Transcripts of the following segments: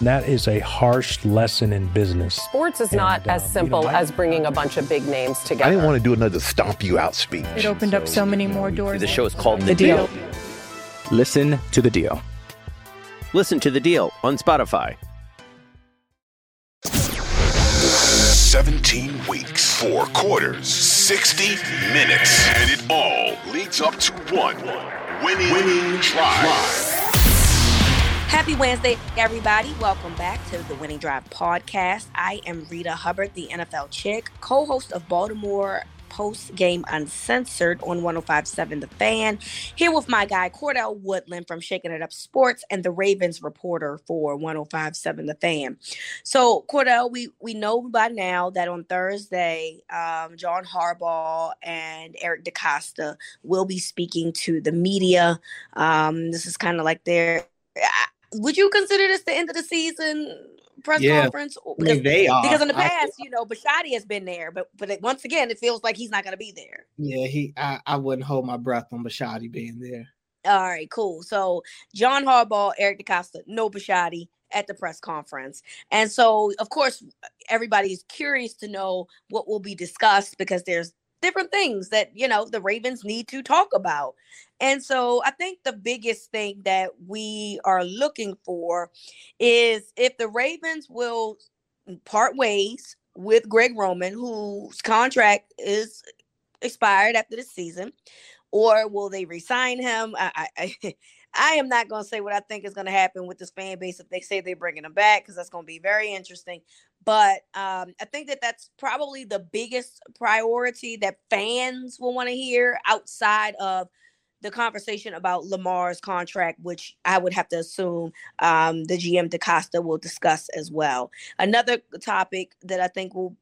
That is a harsh lesson in business. Sports is not And, as um, simple you know, I- as bringing a bunch of big names together. I didn't want to do another stomp you out speech. It opened up so many more doors. The show is called The, The deal. Deal. Listen to The Deal. Listen to The Deal on Spotify. 17 weeks, four quarters, 60 minutes, and it all leads up to one winning, winning drive. Happy Wednesday, everybody. Welcome back to the Winning Drive podcast. I am Reeta Hubbard, the NFL chick, co host of Baltimore Post Game Uncensored on 1057 The Fan. Here with my guy, Cordell Woodland from Shaking It Up Sports and the Ravens reporter for 1057 The Fan. So, Cordell, we, we know by now that on Thursday, um, John Harbaugh and Eric DeCosta will be speaking to the media. Um, this is kind of like their would you consider this the end of the season press Yeah. conference? I Because, mean, they are. because in the I- past, you know, Bisciotti has been there, but but it, once again, it feels like he's not going to be there. yeah, he. I, I wouldn't hold my breath on Bisciotti being there. All right, cool. So John Harbaugh, Eric DeCosta, no Bisciotti at the press conference, and so of course everybody's curious to know what will be discussed because there's different things that you know the Ravens need to talk about. And so I think the biggest thing that we are looking for is if the Ravens will part ways with Greg Roman, whose contract is expired after the season, or will they resign him? I I, I, am not going to say what I think is going to happen with this fan base if they say they're bringing him back because that's going to be very interesting. But um, I think that that's probably the biggest priority that fans will want to hear outside of the conversation about Lamar's contract, which I would have to assume um, the GM DeCosta will discuss as well. Another topic that I think will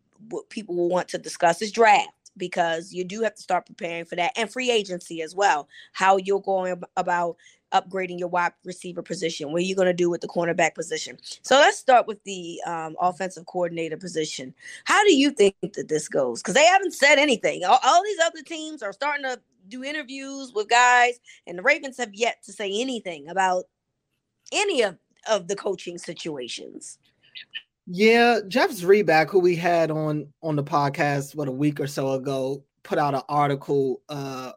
people will want to discuss is draft because you do have to start preparing for that and free agency as well. How you're going about upgrading your wide receiver position. What are you going to do with the cornerback position? So let's start with the um, offensive coordinator position. How do you think that this goes? Because they haven't said anything. All, all these other teams are starting to do interviews with guys, and the Ravens have yet to say anything about any of, of the coaching situations. Yeah, Jeff Zrebiec, who we had on on the podcast what a week or so ago, put out an article uh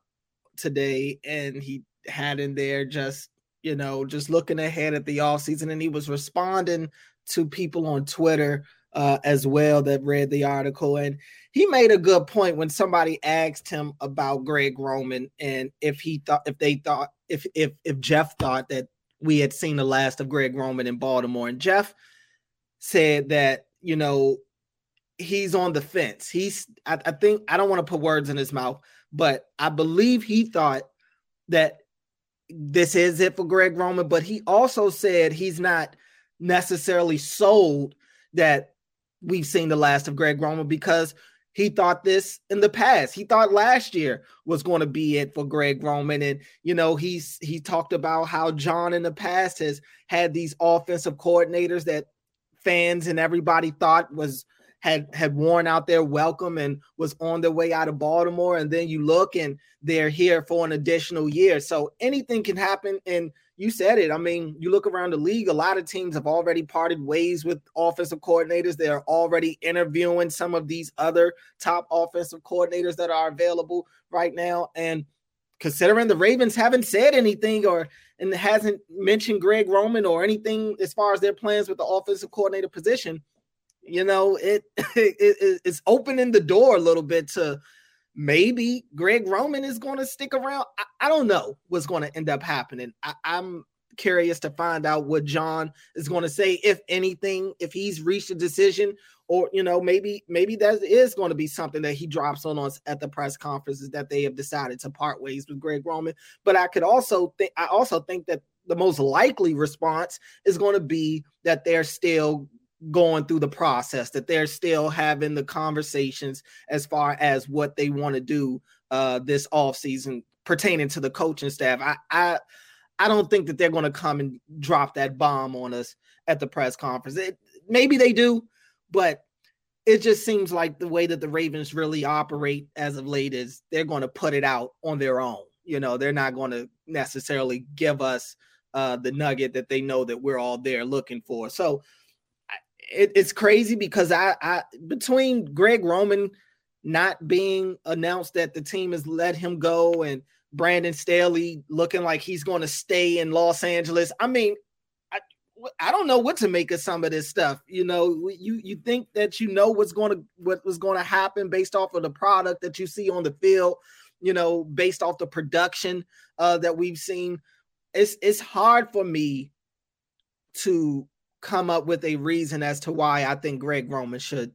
today, and he had in there just you know just looking ahead at the off season, and he was responding to people on Twitter uh, as well that read the article, and he made a good point when somebody asked him about Greg Roman and if he thought if they thought if if if Jeff thought that we had seen the last of Greg Roman in Baltimore, and Jeff said that you know he's on the fence. He's I, I think I don't want to put words in his mouth, but I believe he thought that this is it for Greg Roman, but he also said he's not necessarily sold that we've seen the last of Greg Roman because he thought this in the past. He thought last year was going to be it for Greg Roman. And, you know, he's he talked about how John in the past has had these offensive coordinators that fans and everybody thought was had had worn out their welcome and was on their way out of Baltimore. And then you look and they're here for an additional year. So anything can happen. And you said it. I mean, you look around the league, a lot of teams have already parted ways with offensive coordinators. They're already interviewing some of these other top offensive coordinators that are available right now. And considering the Ravens haven't said anything or and hasn't mentioned Greg Roman or anything as far as their plans with the offensive coordinator position, you know, it, it it's opening the door a little bit to maybe Greg Roman is going to stick around. I, I don't know what's going to end up happening. I, I'm curious to find out what John is going to say, if anything, if he's reached a decision, or you know, maybe maybe that is going to be something that he drops on us at the press conferences that they have decided to part ways with Greg Roman. But I could also think I also think that the most likely response is going to be that they're still going through the process that they're still having the conversations as far as what they want to do uh this off season pertaining to the coaching staff. I I I don't think that they're going to come and drop that bomb on us at the press conference. It, maybe they do, but it just seems like the way that the Ravens really operate as of late is they're going to put it out on their own. You know, they're not going to necessarily give us uh, the nugget that they know that we're all there looking for. So it, it's crazy because I, I between Greg Roman not being announced that the team has let him go and Brandon Staley looking like he's going to stay in Los Angeles. I mean, I, I don't know what to make of some of this stuff. You know, you you think that you know what's going to what was going to happen based off of the product that you see on the field, you know, based off the production uh, that we've seen. It's it's hard for me to come up with a reason as to why I think Greg Roman should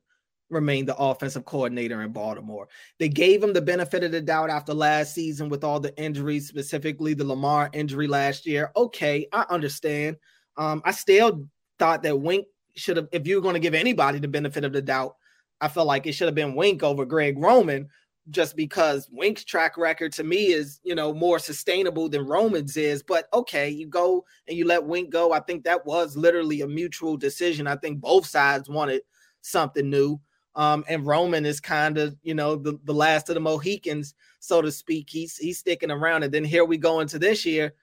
remain the offensive coordinator in Baltimore. They gave him the benefit of the doubt after last season with all the injuries, specifically the Lamar injury last year. Okay, I understand. Um, I still thought that Wink should have, if you're going to give anybody the benefit of the doubt, I felt like it should have been Wink over Greg Roman just because Wink's track record to me is, you know, more sustainable than Roman's is. But okay, you go and you let Wink go. I think that was literally a mutual decision. I think both sides wanted something new. Um, and Roman is kind of, you know, the, the last of the Mohicans, so to speak. He's he's sticking around. And then here we go into this year.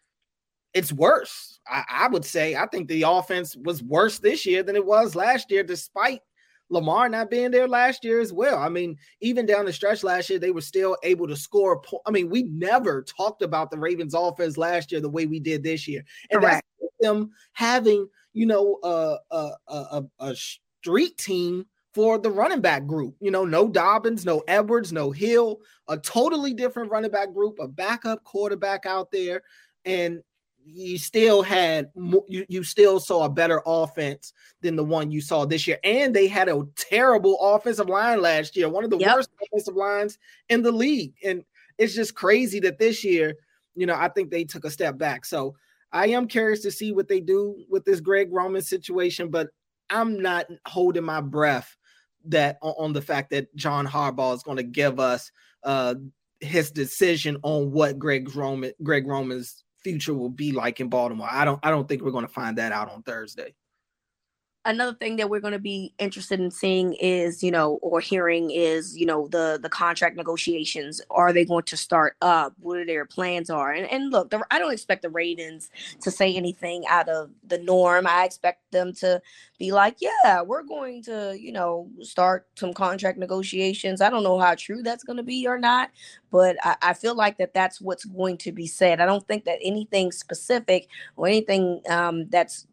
It's worse. I, I would say I think the offense was worse this year than it was last year, despite Lamar not being there last year as well. I mean, even down the stretch last year, they were still able to score. Po- I mean, we never talked about the Ravens offense last year the way we did this year. And Correct. that's them having, you know, a, a, a, a street team for the running back group. You know, no Dobbins, no Edwards, no Hill, a totally different running back group, a backup quarterback out there. And you still had you, you still saw a better offense than the one you saw this year. And they had a terrible offensive line last year one of the yep. worst offensive lines in the league. And it's just crazy that this year you know i think they took a step back. So i am curious to see what they do with this greg roman situation but i'm not holding my breath that on the fact that John Harbaugh is going to give us uh, his decision on what Greg Roman Greg Roman's future will be like in Baltimore. I don't I don't think we're going to find that out on Thursday another thing that we're going to be interested in seeing is you know or hearing is you know the the contract negotiations. Are they going to start up? What are their plans are? And, and look the, i don't expect the ravens to say anything out of the norm. I expect them to be like yeah we're going to you know start some contract negotiations. I don't know how true that's going to be or not but I, I feel like that that's what's going to be said. I don't think that anything specific or anything um, that's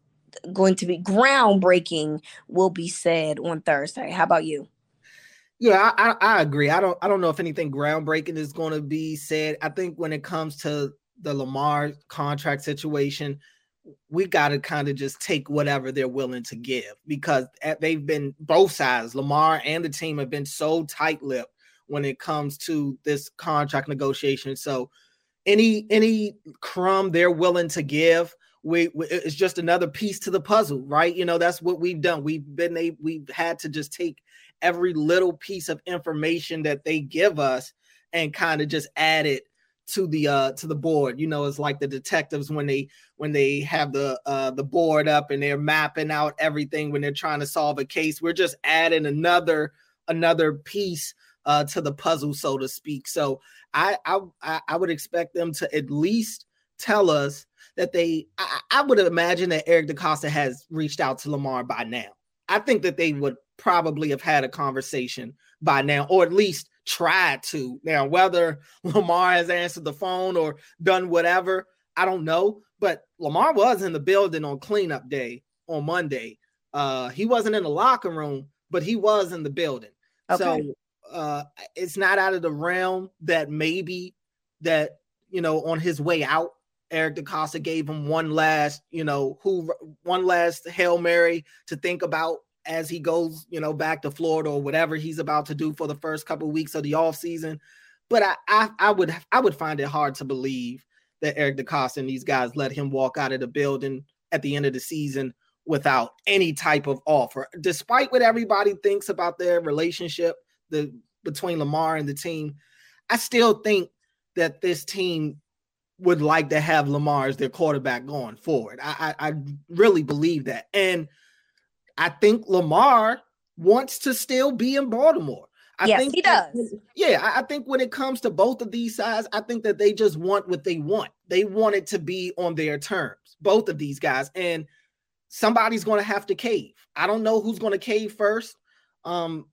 going to be groundbreaking will be said on Thursday. How about you? Yeah, I, I, agree. I don't I don't know if anything groundbreaking is going to be said. I think when it comes to the Lamar contract situation, we got to kind of just take whatever they're willing to give because they've been both sides, Lamar and the team have been so tight-lipped when it comes to this contract negotiation. So any any crumb they're willing to give, we, we, it's just another piece to the puzzle, right? You know, that's what we've done. We've been a we've had to just take every little piece of information that they give us and kind of just add it to the uh to the board you know it's like the detectives when they when they have the uh the board up and they're mapping out everything when they're trying to solve a case we're just adding another another piece uh to the puzzle so to speak so i i i would expect them to at least tell us that they I, I would imagine that Eric DeCosta has reached out to Lamar by now. I think that they would probably have had a conversation by now, or at least tried to. Now, whether Lamar has answered the phone or done whatever, I don't know. But Lamar was in the building on cleanup day on Monday. Uh, he wasn't in the locker room, but he was in the building. Okay. So uh, it's not out of the realm that maybe that you know on his way out Eric DeCosta gave him one last, you know, who one last Hail Mary to think about as he goes, you know, back to Florida or whatever he's about to do for the first couple of weeks of the offseason. But I, I I would I would find it hard to believe that Eric DeCosta and these guys let him walk out of the building at the end of the season without any type of offer, despite what everybody thinks about their relationship the between Lamar and the team. I still think that this team would like to have Lamar as their quarterback going forward. I, I, I really believe that, and I think Lamar wants to still be in Baltimore. I yes, think he that- does. yeah, I I think when it comes to both of these sides, I think that they just want what they want. They want it to be on their terms, both of these guys, and somebody's going to have to cave. I don't know who's going to cave first. Um,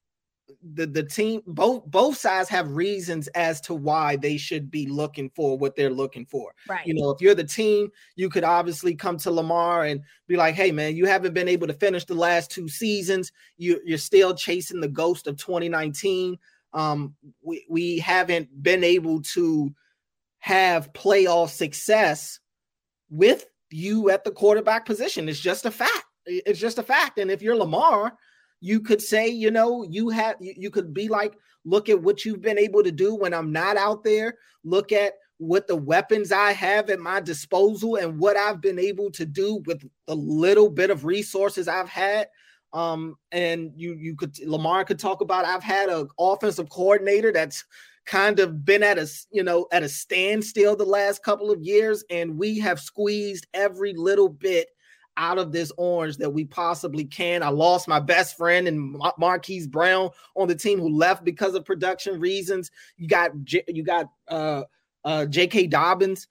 the the team both both sides have reasons as to why they should be looking for what they're looking for. Right. You know, if you're the team, you could obviously come to Lamar and be like, "Hey, man, you haven't been able to finish the last two seasons. You you're still chasing the ghost of 2019. Um, we we haven't been able to have playoff success with you at the quarterback position. It's just a fact. It's just a fact. And if you're Lamar, you could say, you know, you have you, you could be like, look at what you've been able to do when I'm not out there. Look at what the weapons I have at my disposal and what I've been able to do with the little bit of resources I've had. Um, and you you could Lamar could talk about I've had an offensive coordinator that's kind of been at a you know at a standstill the last couple of years, and we have squeezed every little bit out of this orange that we possibly can. I lost my best friend and Mar- Marquise Brown on the team who left because of production reasons. You got J- you got uh uh J.K. Dobbins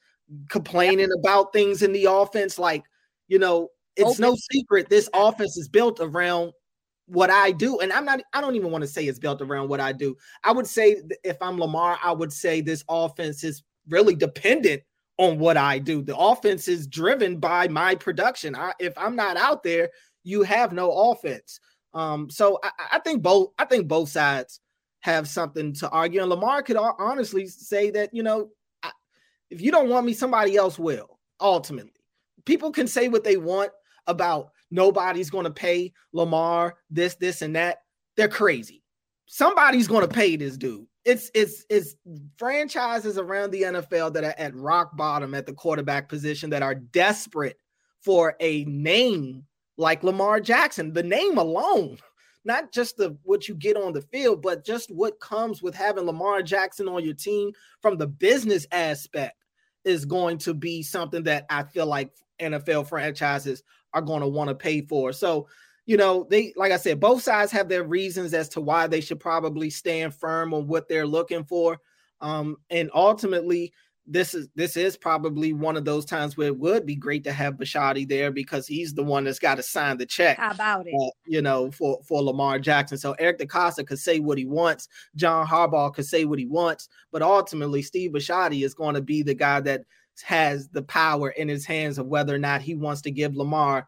complaining about things in the offense. Like you know, it's no secret this offense is built around what I do. And I'm not, I don't even want to say it's built around what I do. I would say if I'm Lamar, I would say this offense is really dependent on what I do. The offense is driven by my production. I, if I'm not out there, you have no offense. Um, so I, I think both, I think both sides have something to argue. And Lamar could honestly say that, you know, I, if you don't want me, somebody else will ultimately. People can say what they want about nobody's going to pay Lamar this, this, and that. They're crazy. Somebody's going to pay this dude. It's it's it's franchises around the NFL that are at rock bottom at the quarterback position that are desperate for a name like Lamar Jackson. The name alone, not just the what you get on the field, but just what comes with having Lamar Jackson on your team from the business aspect is going to be something that I feel like NFL franchises are going to want to pay for. So, you know, they like I said, both sides have their reasons as to why they should probably stand firm on what they're looking for. Um, and ultimately, this is this is probably one of those times where it would be great to have Bisciotti there because he's the one that's got to sign the check. How about it? uh, you know, for for Lamar Jackson. So Eric DeCosta could say what he wants. John Harbaugh could say what he wants, but ultimately, Steve Bisciotti is going to be the guy that has the power in his hands of whether or not he wants to give Lamar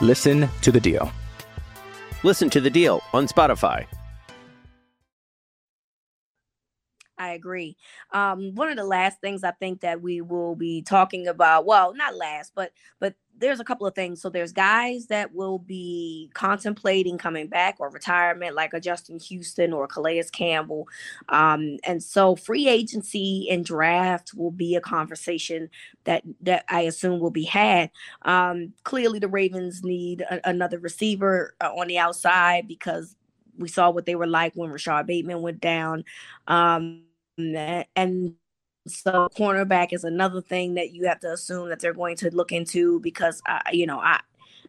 Listen to The Deal. Listen to the deal on Spotify. I agree. Um, one of the last things I think that we will be talking about, well, not last, but but there's a couple of things. So there's guys that will be contemplating coming back or retirement, like a Justin Houston or Calais Campbell. Um, and so free agency and draft will be a conversation that that I assume will be had. Um, clearly, the Ravens need a- another receiver uh, on the outside because we saw what they were like when Rashad Bateman went down. Um, and so cornerback is another thing that you have to assume that they're going to look into because I, you know, I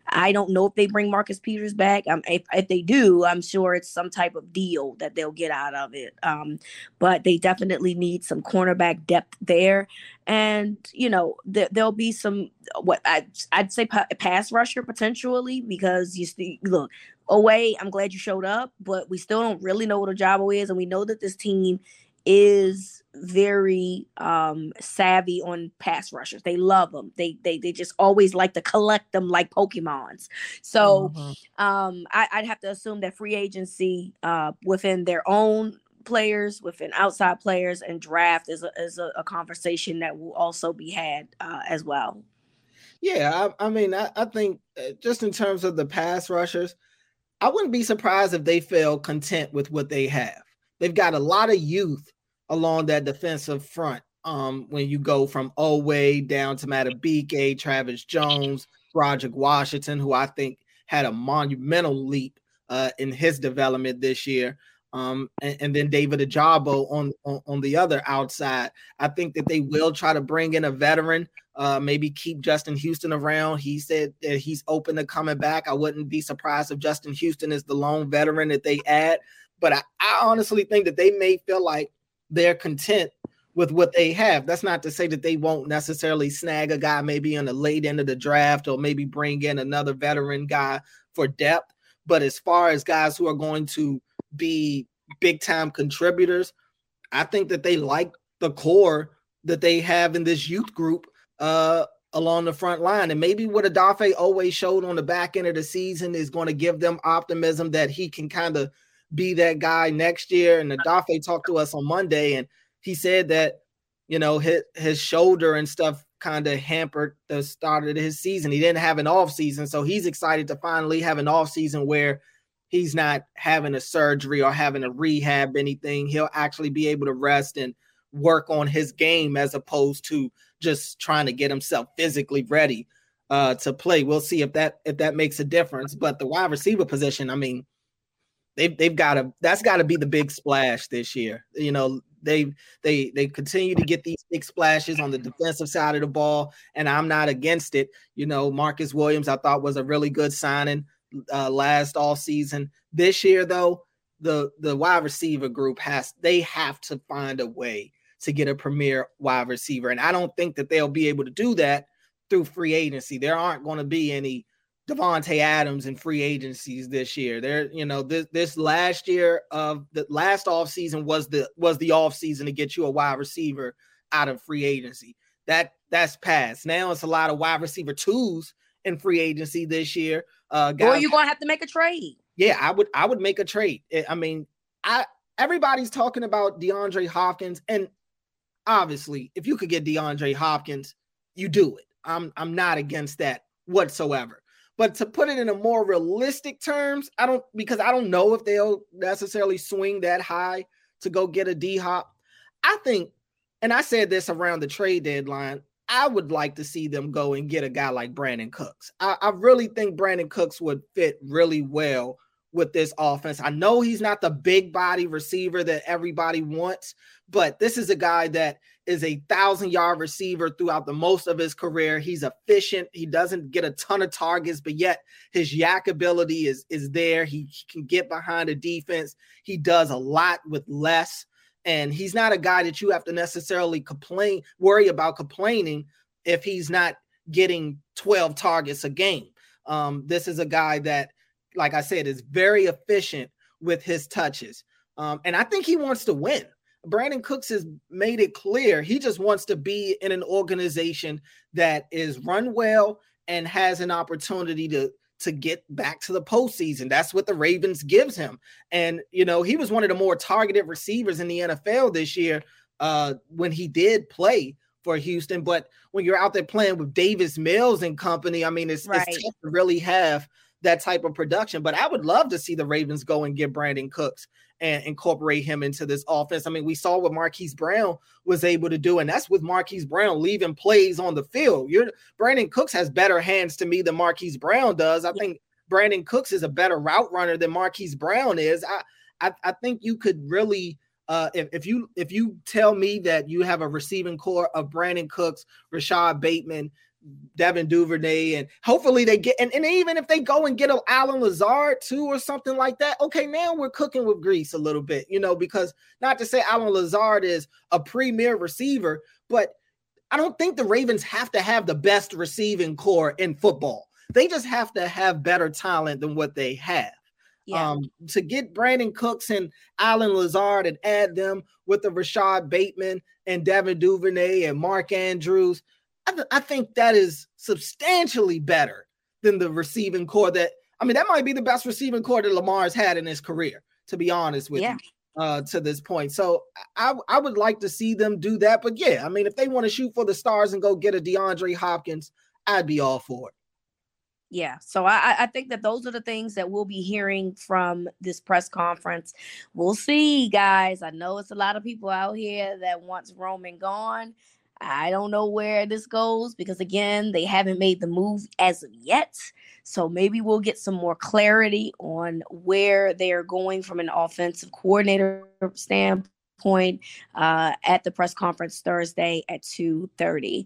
I don't know if they bring Marcus Peters back. Um, if, if they do, I'm sure it's some type of deal that they'll get out of it. Um, but they definitely need some cornerback depth there, and you know th- there'll be some what I, I'd say pa- pass rusher potentially because you see, look away. I'm glad you showed up, but we still don't really know what Ojabo is, and we know that this team is very um savvy on pass rushers. They love them. They they they just always like to collect them like Pokemons. So mm-hmm. um I, I'd have to assume that free agency uh within their own players, within outside players, and draft is a, is a, a conversation that will also be had uh, as well. Yeah, I, I mean, I, I think uh, just in terms of the pass rushers, I wouldn't be surprised if they feel content with what they have. They've got a lot of youth along that defensive front. Um, when you go from Oweh down to Madubuike, Travis Jones, Broderick Washington, who I think had a monumental leap uh, in his development this year. Um, and, and, then David Ojabo on, on, on the other outside. I think that they will try to bring in a veteran, uh, maybe keep Justin Houston around. He said that he's open to coming back. I wouldn't be surprised if Justin Houston is the lone veteran that they add. But I, I honestly think that they may feel like they're content with what they have. That's not to say that they won't necessarily snag a guy maybe in the late end of the draft or maybe bring in another veteran guy for depth. But as far as guys who are going to be big time contributors, I think that they like the core that they have in this youth group uh, along the front line. And maybe what Odafe Oweh showed on the back end of the season is going to give them optimism that he can kind of – be that guy next year. And Odafe talked to us on Monday, and he said that you know his his shoulder and stuff kind of hampered the start of his season. He didn't have an off season, so he's excited to finally have an off season where he's not having a surgery or having a rehab anything. He'll actually be able to rest and work on his game as opposed to just trying to get himself physically ready uh, to play. We'll see if that if that makes a difference. But the wide receiver position, I mean, they've they've got to that's got to be the big splash this year. You know, they they they continue to get these big splashes on the defensive side of the ball, and I'm not against it. You know, Marcus Williams I thought was a really good signing uh, last all season. This year though, the the wide receiver group has they have to find a way to get a premier wide receiver, and I don't think that they'll be able to do that through free agency. There aren't going to be any Davante Adams in free agencies this year. There, you know, this this last year of the last off season was the was the off season to get you a wide receiver out of free agency. That that's past. Now it's a lot of wide receiver twos in free agency this year. Uh, guys, or you're gonna have to make a trade. Yeah, I would I would make a trade. I mean, I everybody's talking about DeAndre Hopkins, and obviously, if you could get DeAndre Hopkins, you do it. I'm I'm not against that whatsoever. But to put it in a more realistic terms, I don't because I don't know if they'll necessarily swing that high to go get a D hop. I think, and I said this around the trade deadline, I would like to see them go and get a guy like Brandin Cooks. I, I really think Brandin Cooks would fit really well with this offense. I know he's not the big body receiver that everybody wants, but this is a guy that is a thousand yard receiver throughout the most of his career. He's efficient. He doesn't get a ton of targets, but yet his YAC ability is is there. He, he can get behind a defense. He does a lot with less. And he's not a guy that you have to necessarily complain, worry about complaining if he's not getting 12 targets a game. Um, this is a guy that, like I said, is very efficient with his touches. Um, and I think he wants to win. Brandin Cooks has made it clear he just wants to be in an organization that is run well and has an opportunity to to get back to the postseason. That's what the Ravens gives him. And you know, he was one of the more targeted receivers in the NFL this year uh, when he did play for Houston. But when you're out there playing with Davis Mills and company, I mean, it's, right. it's tough to really have that type of production. But I would love to see the Ravens go and get Brandin Cooks and incorporate him into this offense. I mean, we saw what Marquise Brown was able to do, and that's with Marquise Brown leaving plays on the field. You're Brandin Cooks has better hands to me than Marquise Brown does. I think Brandin Cooks is a better route runner than Marquise Brown is. I I, I think you could really uh, if, if you if you tell me that you have a receiving core of Brandin Cooks, Rashad Bateman, Devin Duvernay, and hopefully they get and, and even if they go and get an Allen Lazard too or something like that, okay, now we're cooking with grease a little bit, you know, because not to say Allen Lazard is a premier receiver, but I don't think the Ravens have to have the best receiving core in football. They just have to have better talent than what they have. Yeah. Um, to get Brandin Cooks and Allen Lazard and add them with the Rashad Bateman and Devin Duvernay and Mark Andrews, I, th- I think that is substantially better than the receiving core that I mean, that might be the best receiving core that Lamar's had in his career, to be honest with yeah. you. Uh, to this point. So I, I would like to see them do that. But yeah, I mean, if they want to shoot for the stars and go get a DeAndre Hopkins, I'd be all for it. Yeah, so I, I think that those are the things that we'll be hearing from this press conference. We'll see, guys. I know it's a lot of people out here that wants Roman gone. I don't know where this goes because again, they haven't made the move as of yet. So maybe we'll get some more clarity on where they are going from an offensive coordinator standpoint uh, at the press conference Thursday at 2:30.